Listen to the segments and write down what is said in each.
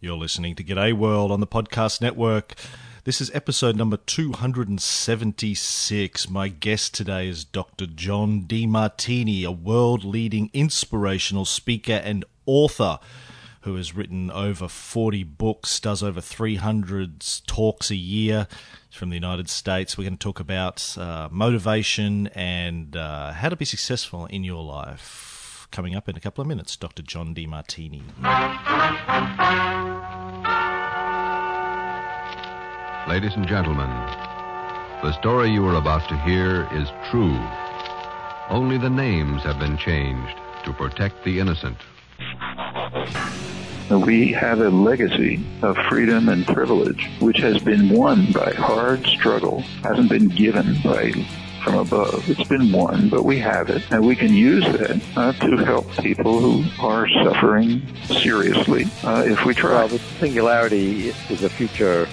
You're listening to G'day World on the Podcast Network. This is episode number 276. My guest today is Dr. John Demartini, a world leading inspirational speaker and author who has written over 40 books, does over 300 talks a year He's from the United States. We're going to talk about uh, motivation and uh, how to be successful in your life. Coming up in a couple of minutes, Dr. John Demartini. Ladies and gentlemen, the story you are about to hear is true. Only the names have been changed to protect the innocent. We have a legacy of freedom and privilege which has been won by hard struggle, hasn't been given by from above. It's been won, but we have it, and we can use that uh, to help people who are suffering seriously uh, if we try. Well, the singularity is a future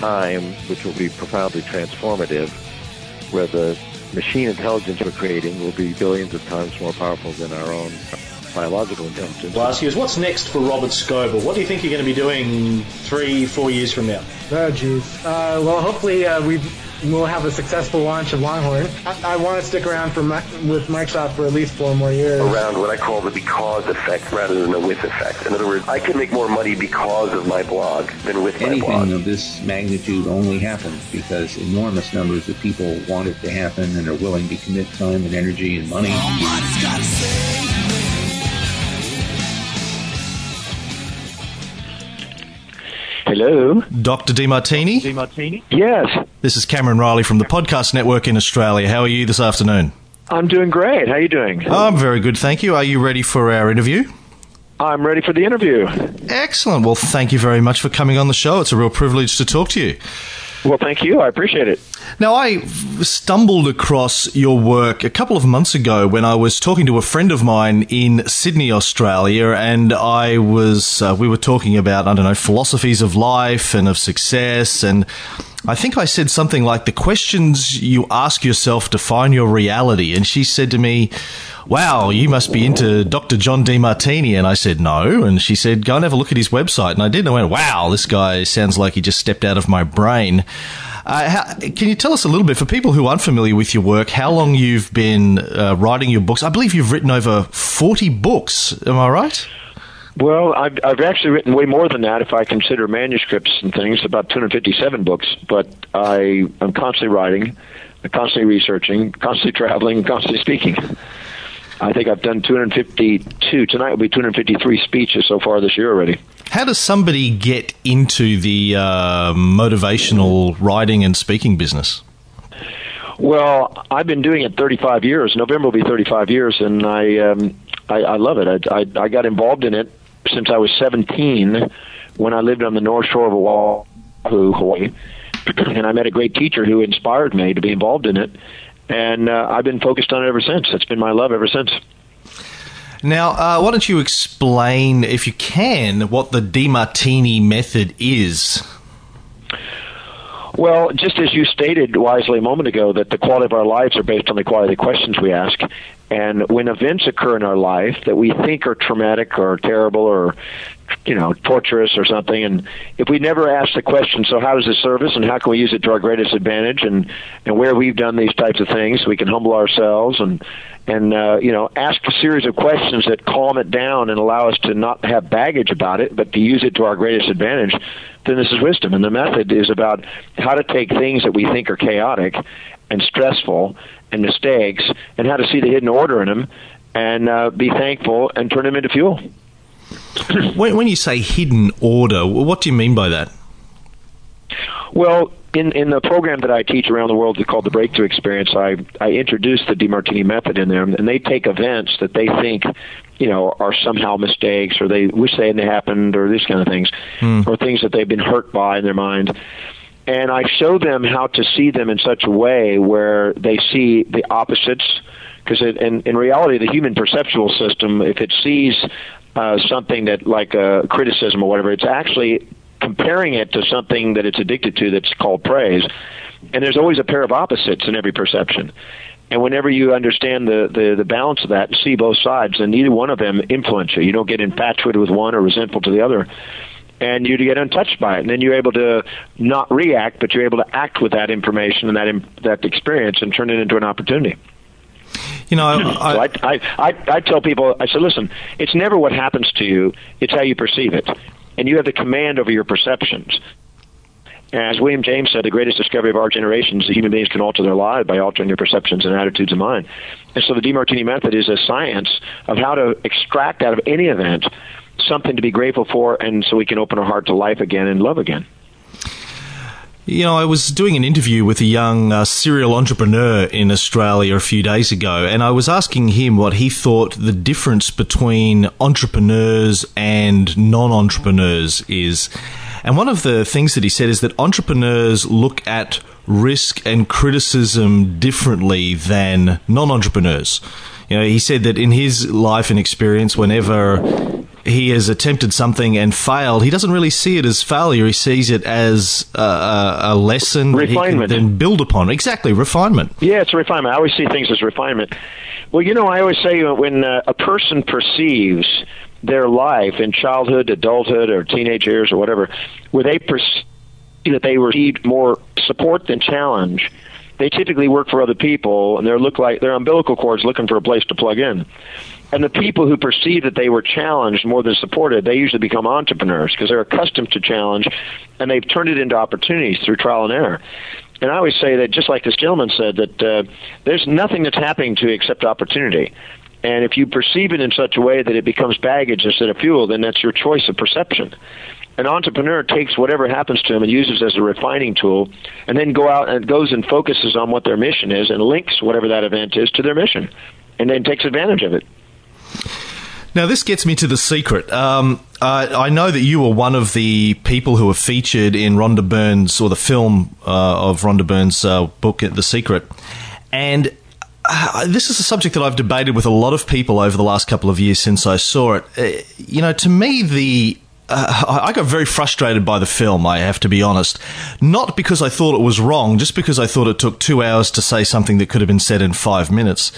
time which will be profoundly transformative, where the machine intelligence we're creating will be billions of times more powerful than our own biological intelligence. Well, ask you is what's next for Robert Scoble? What do you think you're going to be doing three, four years from now? Oh, jeez. Uh, well, hopefully uh, we will have a successful launch of Longhorn. I, I want to stick around for with Microsoft for at least four more years. Around what I call the because effect rather than the with effect. In other words, I can make more money because of my blog than with Anything my blog. Anything of this magnitude only happens because enormous numbers of people want it to happen and are willing to commit time and energy and money. Hello. Dr. Demartini? Demartini? Yes. This is Cameron Reilly from the Podcast Network in Australia. How are you this afternoon? I'm doing great. How are you doing? I'm very good, thank you. Are you ready for our interview? I'm ready for the interview. Excellent. Well, thank you very much for coming on the show. It's a real privilege to talk to you. Well, thank you. I appreciate it. Now, I stumbled across your work a couple of months ago when I was talking to a friend of mine in Sydney, Australia, and I was uh, we were talking about I don't know philosophies of life and of success, and I think I said something like the questions you ask yourself define your reality, and she said to me. Wow, you must be into Dr. John Demartini. And I said, no. And she said, go and have a look at his website. And I did. And I went, wow, this guy sounds like he just stepped out of my brain. Uh, how, can you tell us a little bit, for people who aren't familiar with your work, how long you've been uh, writing your books? I believe you've written over 40 books. Am I right? Well, I've, I've actually written way more than that if I consider manuscripts and things, about 257 books. But I, I'm constantly writing, constantly researching, constantly traveling, constantly speaking. I think I've done 252. Tonight will be 253 speeches so far this year already. How does somebody get into the uh, motivational writing and speaking business? Well, I've been doing it 35 years. November will be 35 years, and I um, I, I love it. I, I I got involved in it since I was 17 when I lived on the North Shore of Oahu, Hawaii, and I met a great teacher who inspired me to be involved in it and uh, I've been focused on it ever since. It's been my love ever since. Now, uh, why don't you explain, if you can, what the Demartini method is? Well, just as you stated wisely a moment ago, that the quality of our lives are based on the quality of the questions we ask. And when events occur in our life that we think are traumatic or terrible or you know, torturous or something. And if we never ask the question, so how does this serve us and how can we use it to our greatest advantage and, and where we've done these types of things, we can humble ourselves and, and, uh, you know, ask a series of questions that calm it down and allow us to not have baggage about it, but to use it to our greatest advantage, then this is wisdom. And the method is about how to take things that we think are chaotic and stressful and mistakes and how to see the hidden order in them and uh, be thankful and turn them into fuel when, when you say hidden order, what do you mean by that? Well, in in the program that I teach around the world called the Breakthrough Experience, I I introduce the Demartini method in there, and they take events that they think, you know, are somehow mistakes, or they wish they hadn't happened, or these kind of things, mm. or things that they've been hurt by in their mind. And I show them how to see them in such a way where they see the opposites, because in, in reality, the human perceptual system, if it sees uh, something that like a criticism or whatever. It's actually comparing it to something that it's addicted to that's called praise. And there's always a pair of opposites in every perception. And whenever you understand the, the, the balance of that and see both sides, then neither one of them influence you. You don't get infatuated with one or resentful to the other. And you to get untouched by it. And then you're able to not react, but you're able to act with that information and that im- that experience and turn it into an opportunity. You know, I, so I, I, I, I tell people, I said, listen, it's never what happens to you; it's how you perceive it, and you have the command over your perceptions. As William James said, the greatest discovery of our generation is that human beings can alter their lives by altering their perceptions and attitudes of mind. And so the Demartini method is a science of how to extract out of any event something to be grateful for, and so we can open our heart to life again and love again. You know, I was doing an interview with a young uh, serial entrepreneur in Australia a few days ago, and I was asking him what he thought the difference between entrepreneurs and non entrepreneurs is. And one of the things that he said is that entrepreneurs look at risk and criticism differently than non entrepreneurs. You know, he said that in his life and experience, whenever he has attempted something and failed, he doesn't really see it as failure. He sees it as a, a, a lesson refinement. that he can then build upon. Exactly, refinement. Yeah, it's a refinement. I always see things as refinement. Well, you know, I always say when uh, a person perceives their life in childhood, adulthood, or teenage years, or whatever, where they perceive that they received more support than challenge, they typically work for other people, and they're look like their umbilical cords looking for a place to plug in. And the people who perceive that they were challenged more than supported, they usually become entrepreneurs because they're accustomed to challenge and they've turned it into opportunities through trial and error. And I always say that, just like this gentleman said, that uh, there's nothing that's happening to you except opportunity. And if you perceive it in such a way that it becomes baggage instead of fuel, then that's your choice of perception. An entrepreneur takes whatever happens to him and uses it as a refining tool, and then go out and goes and focuses on what their mission is and links whatever that event is to their mission, and then takes advantage of it. Now, this gets me to the secret. Um, uh, I know that you were one of the people who were featured in Rhonda Byrne's, or the film uh, of Rhonda Byrne's uh, book, The Secret. And uh, this is a subject that I've debated with a lot of people over the last couple of years since I saw it. Uh, you know, to me, the uh, I got very frustrated by the film, I have to be honest. Not because I thought it was wrong, just because I thought it took two hours to say something that could have been said in five minutes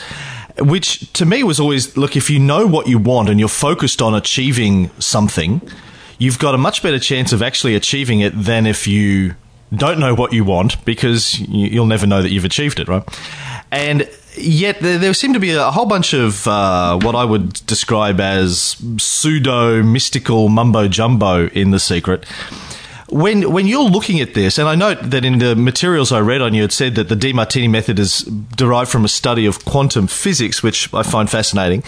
which to me was always look, if you know what you want and you're focused on achieving something, you've got a much better chance of actually achieving it than if you don't know what you want because you'll never know that you've achieved it, right? And yet there, there seemed to be a whole bunch of uh, what I would describe as pseudo mystical mumbo jumbo in The Secret when when you're looking at this, and I note that in the materials I read on you, it said that the Demartini method is derived from a study of quantum physics, which I find fascinating.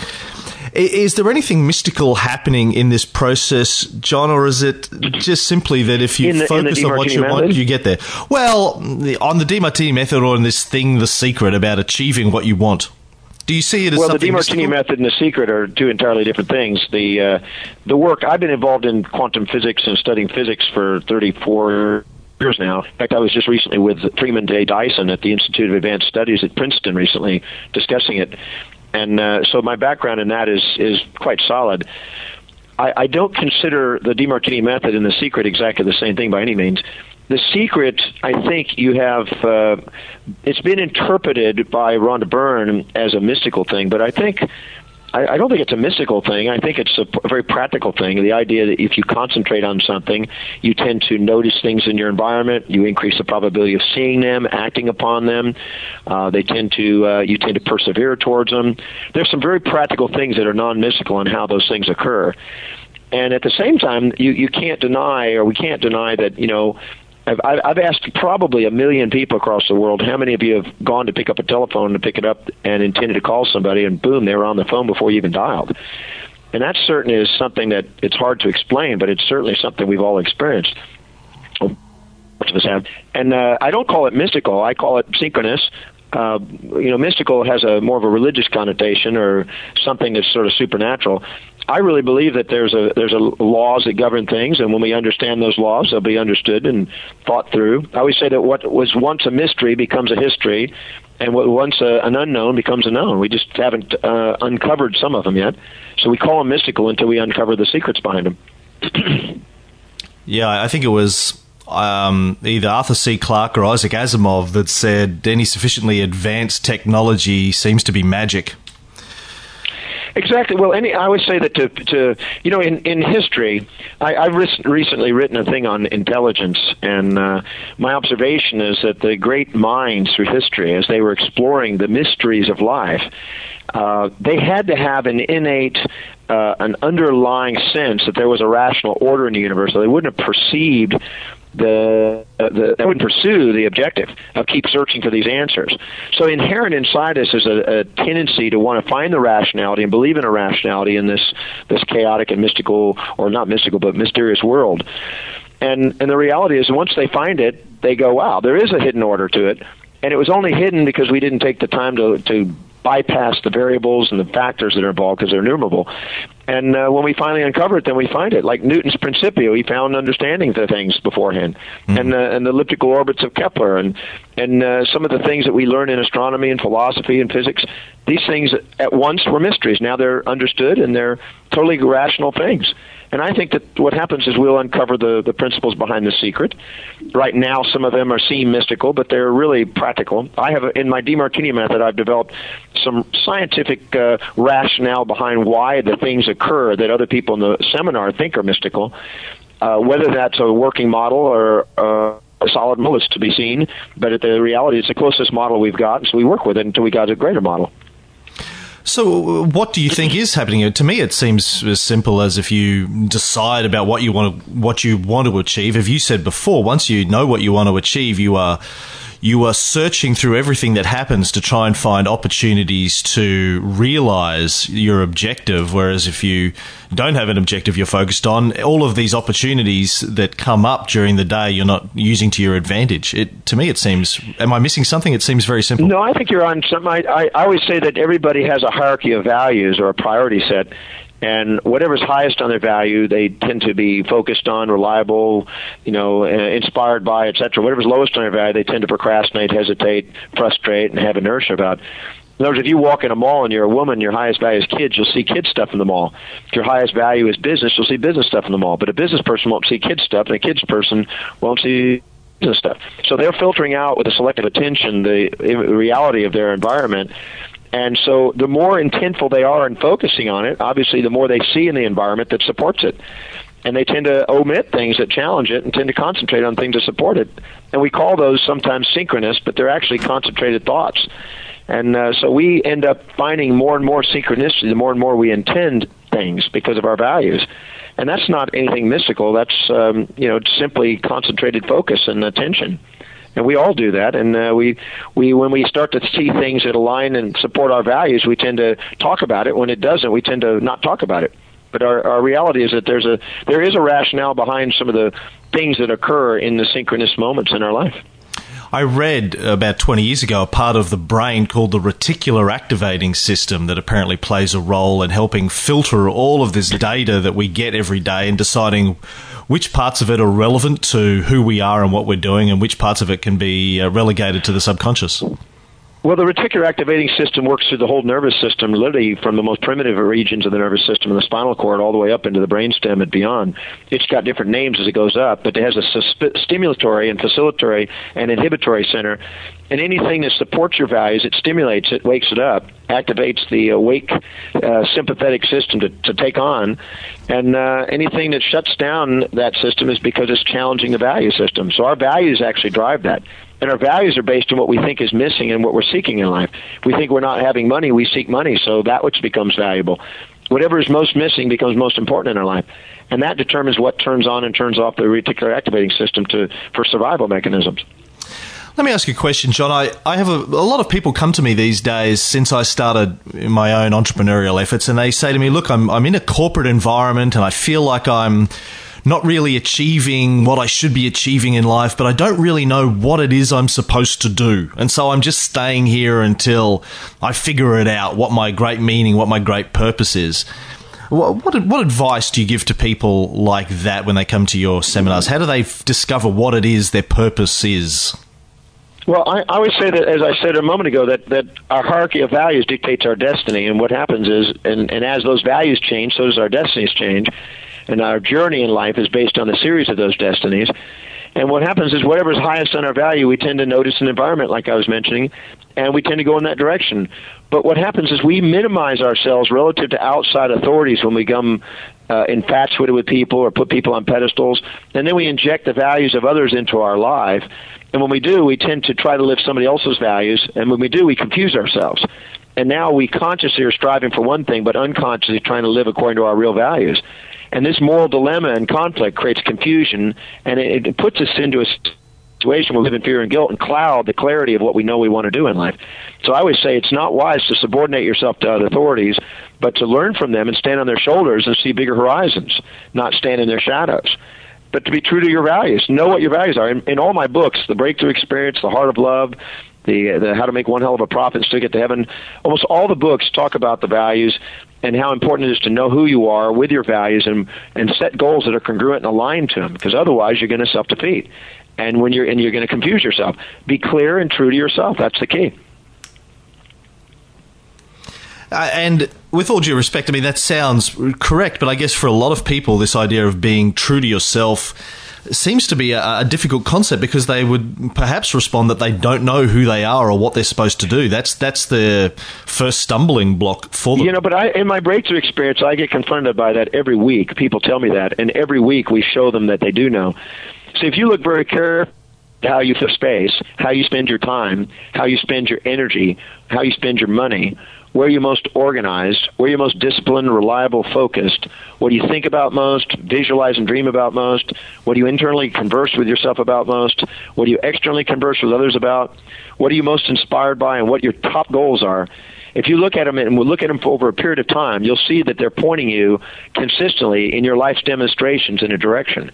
Is there anything mystical happening in this process, John, or is it just simply that if you the, focus on what you method? want, you get there? Well, on the Demartini method or in this thing, the secret about achieving what you want. Do you see it as well? The Demartini method and the secret are two entirely different things. The uh, the work I've been involved in quantum physics and studying physics for 34 years now. In fact, I was just recently with Freeman J. Dyson at the Institute of Advanced Studies at Princeton recently discussing it, and uh, so my background in that is is quite solid. I, I don't consider the Demartini method and the secret exactly the same thing by any means. The secret, I think you have, uh, it's been interpreted by Rhonda Byrne as a mystical thing, but I think I, I don't think it's a mystical thing. I think it's a, very practical thing. The idea that if you concentrate on something, you tend to notice things in your environment. You increase the probability of seeing them, acting upon them. Uh, they tend to uh, you tend to persevere towards them. There's some very practical things that are non-mystical in how those things occur. And at the same time, you you can't deny, or we can't deny that you know I've, I've asked probably a million people across the world how many of you have gone to pick up a telephone to pick it up and intended to call somebody, and boom, they were on the phone before you even dialed. And that certainly is something that it's hard to explain, but it's certainly something we've all experienced. Most of us have, and uh, I don't call it mystical. I call it synchronous. Uh, you know, mystical has a more of a religious connotation or something that's sort of supernatural. I really believe that there's a there's a laws that govern things, and when we understand those laws, they'll be understood and thought through. I always say that what was once a mystery becomes a history, and what once a, an unknown becomes a known. We just haven't uh, uncovered some of them yet, so we call them mystical until we uncover the secrets behind them. Yeah, I think it was um, either Arthur C. Clarke or Isaac Asimov that said any sufficiently advanced technology seems to be magic. Exactly. Well, any I would say that to to you know in in history, I, I've re- recently written a thing on intelligence, and uh, my observation is that the great minds through history, as they were exploring the mysteries of life, uh, they had to have an innate uh, an underlying sense that there was a rational order in the universe, so they wouldn't have perceived the, the they wouldn't pursue the objective of keep searching for these answers. So inherent inside us is a, a tendency to want to find the rationality and believe in a rationality in this this chaotic and mystical, or not mystical, but mysterious world. And and the reality is, once they find it, they go, "Wow, there is a hidden order to it." And it was only hidden because we didn't take the time to to bypass the variables and the factors that are involved because they're numerable. And uh, when we finally uncover it, then we find it. Like Newton's Principia, he found understanding of things beforehand, mm-hmm. and uh, and the elliptical orbits of Kepler, and and uh, some of the things that we learn in astronomy and philosophy and physics. These things at once were mysteries. Now they're understood, and they're totally rational things. And I think that what happens is we'll uncover the, the principles behind the secret. Right now, some of them are seem mystical, but they're really practical. I have, in my Demartini method, I've developed some scientific uh, rationale behind why the things occur that other people in the seminar think are mystical. Uh, whether that's a working model or uh, a solid model is to be seen, but the reality is the closest model we've got, so we work with it until we got a greater model. So, what do you think is happening? To me, it seems as simple as if you decide about what you want to what you want to achieve. As you said before, once you know what you want to achieve, you are you are searching through everything that happens to try and find opportunities to realize your objective. Whereas if you don't have an objective you're focused on, all of these opportunities that come up during the day, you're not using to your advantage. It, to me, it seems, am I missing something? It seems very simple. No, I think you're on some, I, I, I always say that everybody has a hierarchy of values or a priority set and whatever's highest on their value, they tend to be focused on, reliable, you know, uh, inspired by, etc. Whatever's lowest on their value, they tend to procrastinate, hesitate, frustrate, and have inertia about. In other words, if you walk in a mall and you're a woman, your highest value is kids, you'll see kids stuff in the mall. If your highest value is business, you'll see business stuff in the mall. But a business person won't see kids stuff, and a kids person won't see business stuff. So they're filtering out with a selective attention the reality of their environment and so the more intentful they are in focusing on it, obviously the more they see in the environment that supports it. And they tend to omit things that challenge it and tend to concentrate on things that support it. And we call those sometimes synchronous, but they're actually concentrated thoughts. And uh, so we end up finding more and more synchronicity the more and more we intend things because of our values. And that's not anything mystical. That's um, you know simply concentrated focus and attention and we all do that. And uh, we we when we start to see things that align and support our values, we tend to talk about it. When it doesn't, we tend to not talk about it. But our, our reality is that there's a there is a rationale behind some of the things that occur in the synchronous moments in our life. I read about 20 years ago a part of the brain called the reticular activating system that apparently plays a role in helping filter all of this data that we get every day and deciding which parts of it are relevant to who we are and what we're doing, and which parts of it can be uh, relegated to the subconscious? Well, the reticular activating system works through the whole nervous system, literally from the most primitive regions of the nervous system in the spinal cord all the way up into the brainstem and beyond. It's got different names as it goes up, but it has a stimulatory and facilitatory and inhibitory center. And anything that supports your values, it stimulates it, wakes it up, activates the awake uh, sympathetic system to, to take on. And uh, anything that shuts down that system is because it's challenging the value system. So our values actually drive that. And our values are based on what we think is missing and what we're seeking in life. If we think we're not having money, we seek money, so that which becomes valuable. Whatever is most missing becomes most important in our life. And that determines what turns on and turns off the reticular activating system to, for survival mechanisms. Let me ask you a question, John. I, I have a, a, lot of people come to me these days since I started my own entrepreneurial efforts, and they say to me, Look, I'm, I'm in a corporate environment and I feel like I'm not really achieving what I should be achieving in life, but I don't really know what it is I'm supposed to do. And so I'm just staying here until I figure it out what my great meaning, what my great purpose is. What, what, what advice do you give to people like that when they come to your seminars? How do they f- discover what it is their purpose is? Well, I, I would say that, as I said a moment ago, that, that our hierarchy of values dictates our destiny. And what happens is, and, and as those values change, so does our destinies change and our journey in life is based on a series of those destinies. And what happens is whatever's highest on our value, we tend to notice an environment like I was mentioning, and we tend to go in that direction. But what happens is we minimize ourselves relative to outside authorities when we become uh, infatuated with people or put people on pedestals, and then we inject the values of others into our life. And when we do, we tend to try to live somebody else's values, and when we do, we confuse ourselves. And now we consciously are striving for one thing, but unconsciously trying to live according to our real values. And this moral dilemma and conflict creates confusion, and it, it puts us into a situation where we live in fear and guilt and cloud the clarity of what we know we want to do in life. So I always say it's not wise to subordinate yourself to other authorities, but to learn from them and stand on their shoulders and see bigger horizons, not stand in their shadows. But to be true to your values, know what your values are. In, in all my books, The Breakthrough Experience, The Heart of Love, the, the How to Make One Hell of a Profit and Still Get to Heaven, almost all the books talk about the values and how important it is to know who you are with your values and and set goals that are congruent and aligned to them because otherwise you're going to self defeat and when you're and you're going to confuse yourself. Be clear and true to yourself. That's the key. Uh, and with all due respect, I mean, that sounds correct, but I guess for a lot of people, this idea of being true to yourself seems to be a, a, difficult concept because they would perhaps respond that they don't know who they are or what they're supposed to do. That's that's the first stumbling block for them. You know, but I, in my breakthrough experience, I get confronted by that every week. People tell me that, and every week we show them that they do know. So if you look very carefully how you fill space, how you spend your time, how you spend your energy, how you spend your money, where you're most organized, where you're most disciplined, reliable, focused, what do you think about most, visualize and dream about most, what do you internally converse with yourself about most, what do you externally converse with others about, what are you most inspired by, and what your top goals are. If you look at them and look at them for over a period of time, you'll see that they're pointing you consistently in your life's demonstrations in a direction.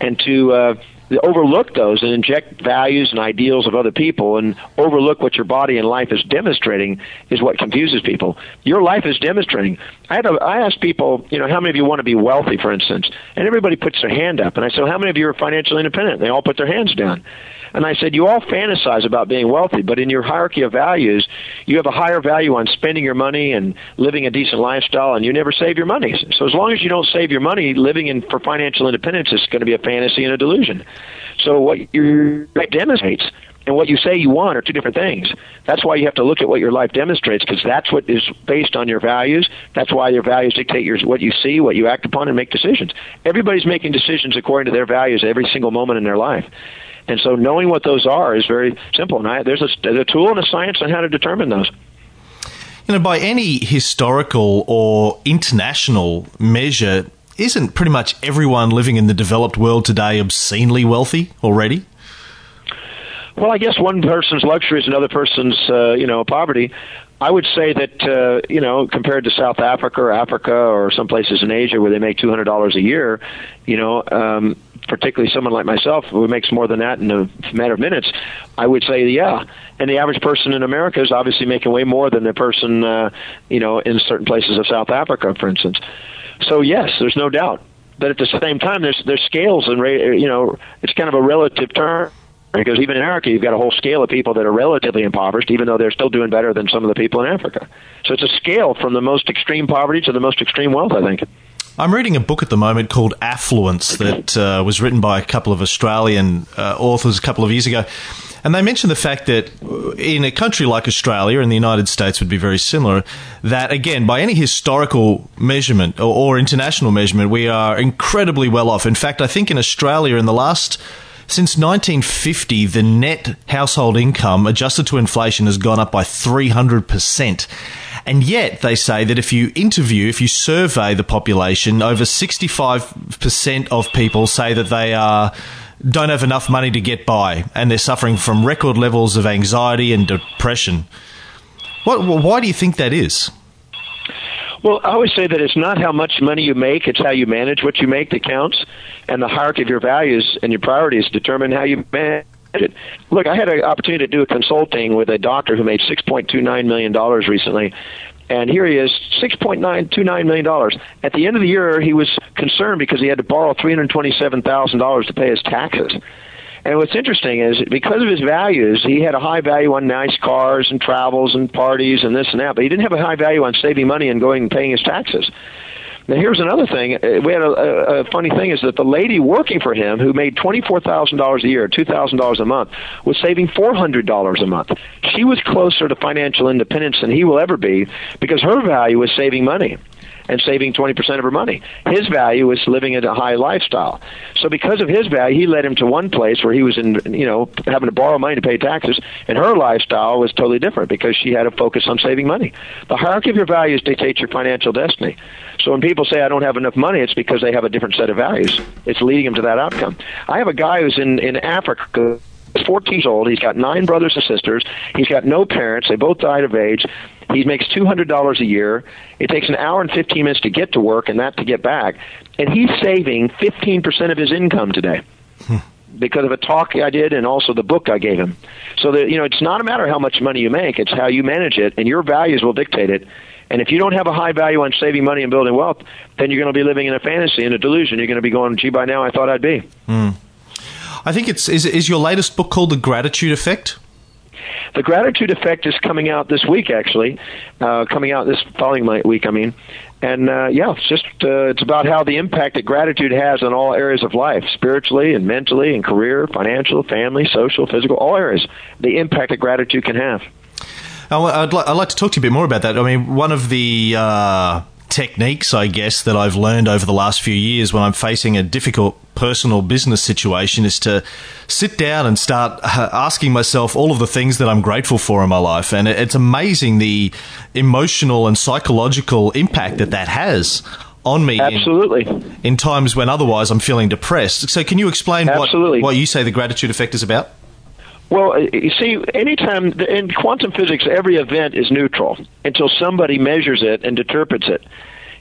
And to uh, overlook those and inject values and ideals of other people and overlook what your body and life is demonstrating is what confuses people. Your life is demonstrating. I had a, I asked people, you know, how many of you want to be wealthy, for instance, and everybody puts their hand up, and I said, how many of you are financially independent? And They all put their hands down. And I said, you all fantasize about being wealthy, but in your hierarchy of values, you have a higher value on spending your money and living a decent lifestyle, and you never save your money. So as long as you don't save your money, living in for financial independence is going to be a fantasy and a delusion. So what your life demonstrates and what you say you want are two different things. That's why you have to look at what your life demonstrates because that's what is based on your values. That's why your values dictate your, what you see, what you act upon, and make decisions. Everybody's making decisions according to their values every single moment in their life. And so knowing what those are is very simple. And I, there's a, a tool and a science on how to determine those. You know, by any historical or international measure, isn't pretty much everyone living in the developed world today obscenely wealthy already? Well, I guess one person's luxury is another person's, uh, you know, poverty. I would say that uh, you know, compared to South Africa or Africa or some places in Asia where they make two hundred dollars a year, you know, um, particularly someone like myself who makes more than that in a matter of minutes, I would say yeah. And the average person in America is obviously making way more than the person, uh, you know, in certain places of South Africa, for instance. So yes, there's no doubt. But at the same time, there's there's scales and you know, it's kind of a relative term because even in America, you've got a whole scale of people that are relatively impoverished, even though they're still doing better than some of the people in Africa. So it's a scale from the most extreme poverty to the most extreme wealth, I think. I'm reading a book at the moment called Affluenza that uh, was written by a couple of Australian uh, authors a couple of years ago. And they mentioned the fact that in a country like Australia and the United States would be very similar, that again, by any historical measurement or, or international measurement, we are incredibly well off. In fact, I think in Australia in the last since 1950, the net household income adjusted to inflation has gone up by 300%. And yet, they say that if you interview, if you survey the population, over 65% of people say that they are don't have enough money to get by and they're suffering from record levels of anxiety and depression. What, why do you think that is? Well, I always say that it's not how much money you make, it's how you manage what you make that counts. And the hierarchy of your values and your priorities determine how you manage Look, I had an opportunity to do a consulting with a doctor who made $6.29 million recently. And here he is, $6.929 million. At the end of the year, he was concerned because he had to borrow $327,000 to pay his taxes. And what's interesting is because of his values, he had a high value on nice cars and travels and parties and this and that, but he didn't have a high value on saving money and going and paying his taxes. Now, here's another thing. Uh, we had a, a, a funny thing is that the lady working for him, who made twenty-four thousand dollars a year, two thousand dollars a month, was saving four hundred dollars a month. She was closer to financial independence than he will ever be because her value was saving money and saving 20% of her money. His value is living a high lifestyle. So because of his value, he led him to one place where he was in, you know, having to borrow money to pay taxes, and her lifestyle was totally different because she had a focus on saving money. The hierarchy of your values dictates your financial destiny. So when people say I don't have enough money, it's because they have a different set of values. It's leading them to that outcome. I have a guy who's in in Africa 14 years old. He's got nine brothers and sisters. He's got no parents. They both died of AIDS. He makes $200 a year. It takes an hour and 15 minutes to get to work and that to get back. And he's saving 15% of his income today. Hmm. Because of a talk I did and also the book I gave him. So that you know, it's not a matter of how much money you make, it's how you manage it and your values will dictate it. And if you don't have a high value on saving money and building wealth, then you're going to be living in a fantasy and a delusion. You're going to be going, gee, by now I thought I'd be. Mm. I think it's is is your latest book called The Gratitude Effect? The Gratitude Effect is coming out this week, actually, uh, coming out this following week. I mean, and uh, yeah, it's just uh, it's about how the impact that gratitude has on all areas of life, spiritually and mentally, and career, financial, family, social, physical, all areas. The impact that gratitude can have. I'd, li- I'd like to talk to you a bit more about that. I mean, one of the uh, techniques, I guess, that I've learned over the last few years when I'm facing a difficult personal business situation is to sit down and start uh, asking myself all of the things that I'm grateful for in my life. And it's amazing the emotional and psychological impact that that has on me. Absolutely. In, in times when otherwise I'm feeling depressed. So, can you explain what, what you say the gratitude effect is about? Well, uh, you see, anytime in quantum physics, every event is neutral until somebody measures it and interprets it.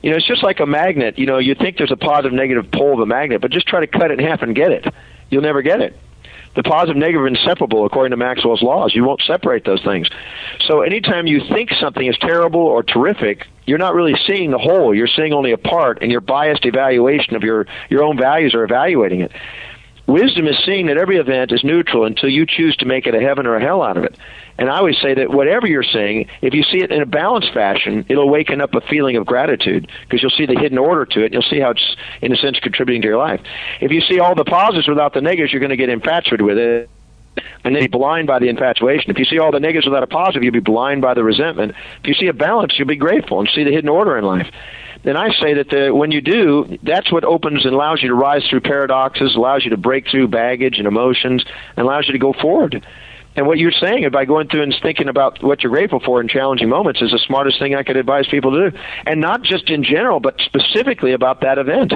You know, it's just like a magnet. You know, you think there's a positive, negative pole of a magnet, but just try to cut it in half and get it. You'll never get it. The positive, negative are inseparable according to Maxwell's laws. You won't separate those things. So anytime you think something is terrible or terrific, you're not really seeing the whole. You're seeing only a part, and your biased evaluation of your your own values are evaluating it. Wisdom is seeing that every event is neutral until you choose to make it a heaven or a hell out of it. And I always say that whatever you're seeing, if you see it in a balanced fashion, it'll waken up a feeling of gratitude because you'll see the hidden order to it. And you'll see how it's, in a sense, contributing to your life. If you see all the positives without the negatives, you're going to get infatuated with it and then be blind by the infatuation. If you see all the negatives without a positive, you'll be blind by the resentment. If you see a balance, you'll be grateful and see the hidden order in life then I say that the, when you do, that's what opens and allows you to rise through paradoxes, allows you to break through baggage and emotions, and allows you to go forward. And what you're saying by going through and thinking about what you're grateful for in challenging moments is the smartest thing I could advise people to do. And not just in general, but specifically about that event.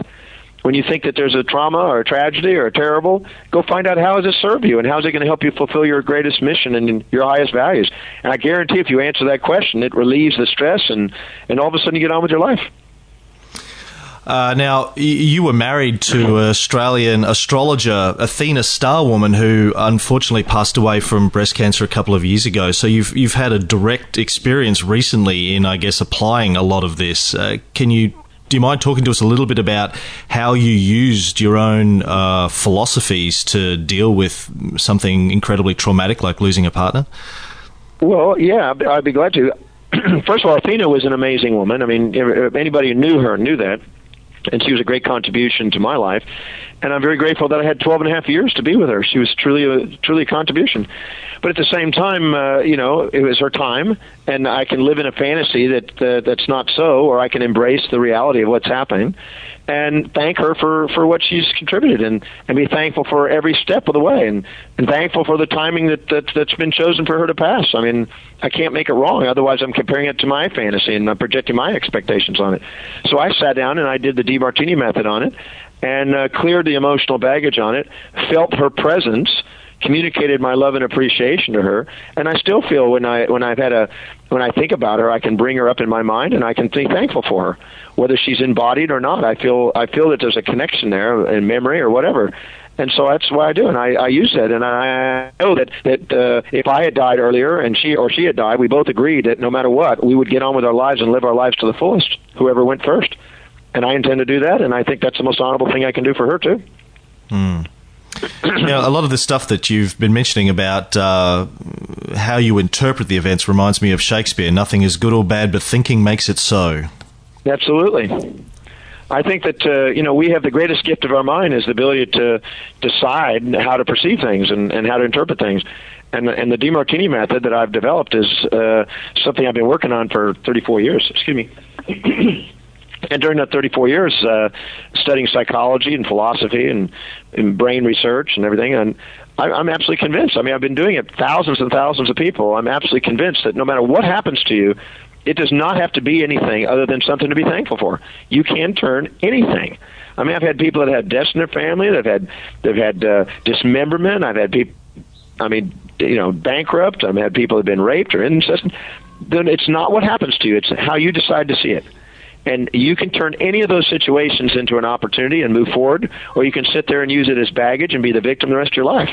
When you think that there's a trauma or a tragedy or a terrible, go find out how does it serve you and how is it going to help you fulfill your greatest mission and your highest values. And I guarantee if you answer that question, it relieves the stress and, and all of a sudden you get on with your life. Uh, now, you were married to an Australian astrologer Athena Starwoman, who unfortunately passed away from breast cancer a couple of years ago. So you've you've had a direct experience recently in, I guess, applying a lot of this. Uh, can you do you mind talking to us a little bit about how you used your own uh, philosophies to deal with something incredibly traumatic like losing a partner? Well, yeah, I'd be glad to. First of all, Athena was an amazing woman. I mean, anybody who knew her knew that and she was a great contribution to my life. And I'm very grateful that I had 12 and a half years to be with her. She was truly a truly a contribution. But at the same time, uh, you know, it was her time, and I can live in a fantasy that uh, that's not so, or I can embrace the reality of what's happening, and thank her for for what she's contributed, and and be thankful for every step of the way, and and thankful for the timing that, that that's been chosen for her to pass. I mean, I can't make it wrong. Otherwise, I'm comparing it to my fantasy and I'm projecting my expectations on it. So I sat down and I did the Demartini method on it, and uh, cleared the emotional baggage on it. Felt her presence communicated my love and appreciation to her and I still feel when I when I've had a when I think about her I can bring her up in my mind and I can be thankful for her whether she's embodied or not I feel I feel that there's a connection there in memory or whatever and so that's what I do, and I, I use it. And I know that that uh, if I had died earlier and she or she had died, we both agreed that no matter what, we would get on with our lives and live our lives to the fullest. Whoever went first, and I intend to do that, and I think that's the most honorable thing I can do for her too. Mm now, a lot of the stuff that you've been mentioning about uh, how you interpret the events reminds me of Shakespeare. Nothing is good or bad, but thinking makes it so. Absolutely. I think that uh, you know we have the greatest gift of our mind is the ability to decide how to perceive things and, and how to interpret things. And and the Demartini method that I've developed is uh, something I've been working on for 34 years. Excuse me. and during that 34 years, uh, studying psychology and philosophy and, and brain research and everything, and I, I'm absolutely convinced. I mean, I've been doing it thousands and thousands of people. I'm absolutely convinced that no matter what happens to you, it does not have to be anything other than something to be thankful for. You can turn anything. I mean, I've had people that have deaths in their family. They've had they've had uh, dismemberment. I've had people. I mean, you know, bankrupt. I've had people have been raped or incest. Then it's not what happens to you. It's how you decide to see it. And you can turn any of those situations into an opportunity and move forward, or you can sit there and use it as baggage and be the victim the rest of your life.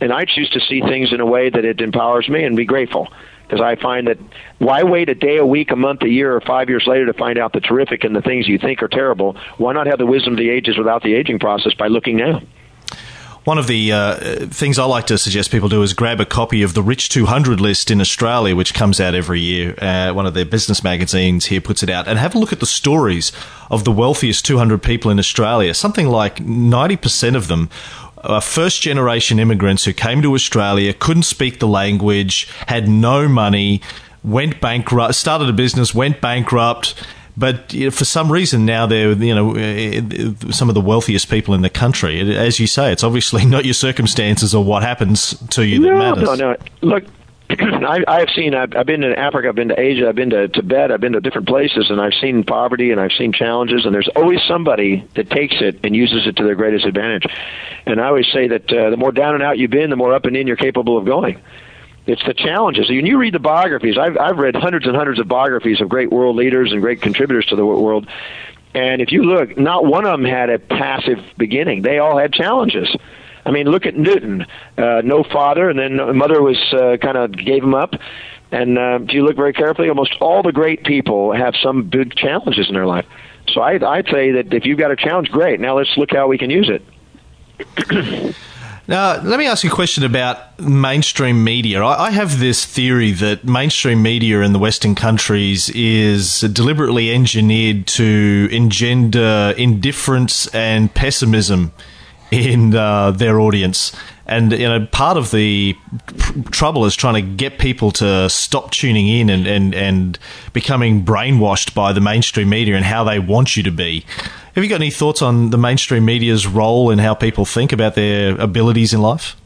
And I choose to see things in a way that it empowers me and be grateful because I find that why wait a day, a week, a month, a year, or five years later to find out the terrific and the things you think are terrible? Why not have the wisdom of the ages without the aging process by looking now? One of the uh, things I like to suggest people do is grab a copy of the Rich 200 list in Australia, which comes out every year. Uh, one of their business magazines here puts it out, and have a look at the stories of the wealthiest 200 people in Australia. Something like 90% of them are first generation immigrants who came to Australia, couldn't speak the language, had no money, went bankrupt, started a business, went bankrupt but you know, for some reason now they're you know uh, some of the wealthiest people in the country. As you say, it's obviously not your circumstances or what happens to you no, that matters. No, no, look. I, I have seen. I've, I've been in Africa. I've been to Asia. I've been to Tibet. I've been to different places, and I've seen poverty and I've seen challenges. And there's always somebody that takes it and uses it to their greatest advantage. And I always say that uh, the more down and out you've been, the more up and in you're capable of going. It's the challenges. When you read the biographies, I've, I've read hundreds and hundreds of biographies of great world leaders and great contributors to the world. And if you look, not one of them had a passive beginning. They all had challenges. I mean, look at Newton. Uh, no father, and then mother was uh, kind of gave him up. And uh, if you look very carefully, almost all the great people have some big challenges in their life. So I, I'd say that if you've got a challenge, great. Now let's look how we can use it. Now, let me ask you a question about mainstream media. I, I, have this theory that mainstream media in the Western countries is deliberately engineered to engender indifference and pessimism in uh, their audience. And you know, part of the pr- trouble is trying to get people to stop tuning in and, and, and becoming brainwashed by the mainstream media and how they want you to be. Have you got any thoughts on the mainstream media's role in how people think about their abilities in life?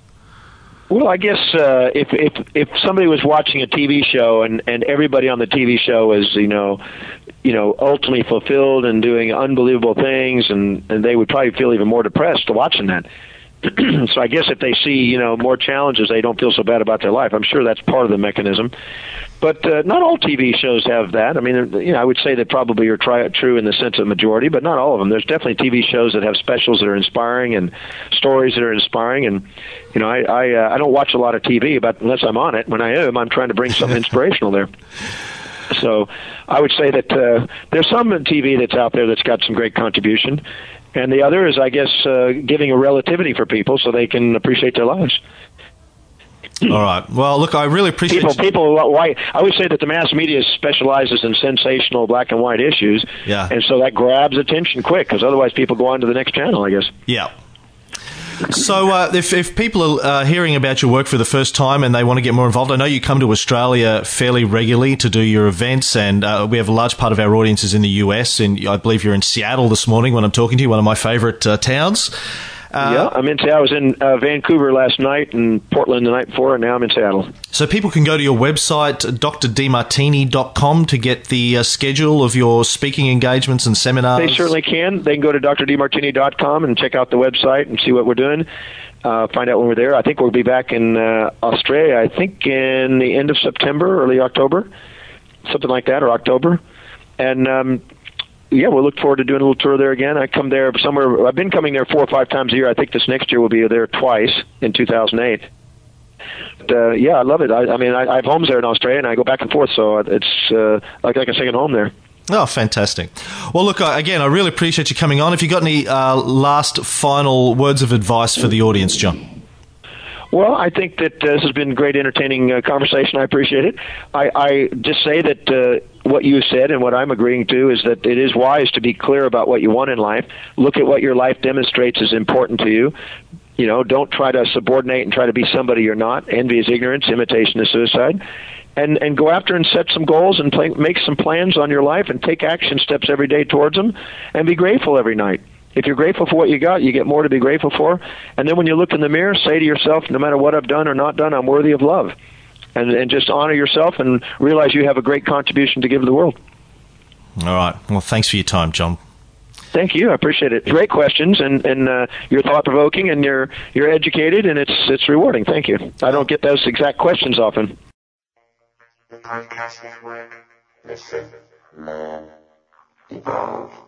Well, I guess uh, if if if somebody was watching a TV show and and everybody on the TV show is you know you know ultimately fulfilled and doing unbelievable things, and and they would probably feel even more depressed watching that. so I guess if they see you know more challenges, they don't feel so bad about their life. I'm sure that's part of the mechanism. But uh, not all TV shows have that. I mean, you know, I would say that probably are tri- true in the sense of majority, but not all of them. There's definitely TV shows that have specials that are inspiring and stories that are inspiring. And you know, I I, uh, I don't watch a lot of TV, but unless I'm on it, when I am, I'm trying to bring something inspirational there. So I would say that uh, there's some TV that's out there that's got some great contribution, and the other is, I guess, uh, giving a relativity for people so they can appreciate their lives. All right. Well, look, I really appreciate people. People, why I would say that the mass media specializes in sensational black and white issues. Yeah. And so that grabs attention quick because otherwise people go on to the next channel. I guess. Yeah. So, uh, if, if people are uh, hearing about your work for the first time and they want to get more involved, I know you come to Australia fairly regularly to do your events, and uh, we have a large part of our audiences in the US. And I believe you're in Seattle this morning when I'm talking to you, one of my favourite uh, towns. Uh, yeah, I'm in. I was in uh, Vancouver last night and Portland the night before, and now I'm in Seattle. So people can go to your website, drdemartini.com, to get the uh, schedule of your speaking engagements and seminars. They certainly can. They can go to drdemartini.com and check out the website and see what we're doing. Uh, find out when we're there. I think we'll be back in uh, Australia. I think in the end of September, early October, something like that, or October. And um, yeah, we'll look forward to doing a little tour there again. I come there somewhere. I've been coming there four or five times a year. I think this next year we'll be there twice in 2008. But, uh, yeah, I love it. I, I mean, I, I have homes there in Australia, and I go back and forth, so it's uh, like like a second home there. Oh, fantastic. Well, look, again, I really appreciate you coming on. If you got any uh, last final words of advice for the audience, John? Well, I think that uh, this has been great, entertaining uh, conversation. I appreciate it. I, I just say that uh, what you said and what I'm agreeing to is that it is wise to be clear about what you want in life. Look at what your life demonstrates is important to you. You know, don't try to subordinate and try to be somebody you're not. Envy is ignorance, imitation is suicide. And, and go after and set some goals and play, make some plans on your life and take action steps every day towards them and be grateful every night. If you're grateful for what you got, you get more to be grateful for. And then when you look in the mirror, say to yourself, no matter what I've done or not done, I'm worthy of love. And, and just honor yourself and realize you have a great contribution to give to the world. All right. Well, thanks for your time, John. Thank you. I appreciate it. Great questions, and and uh, you're thought provoking, and you're you're educated, and it's it's rewarding. Thank you. I don't get those exact questions often. The podcast network. Listen, learn, evolve.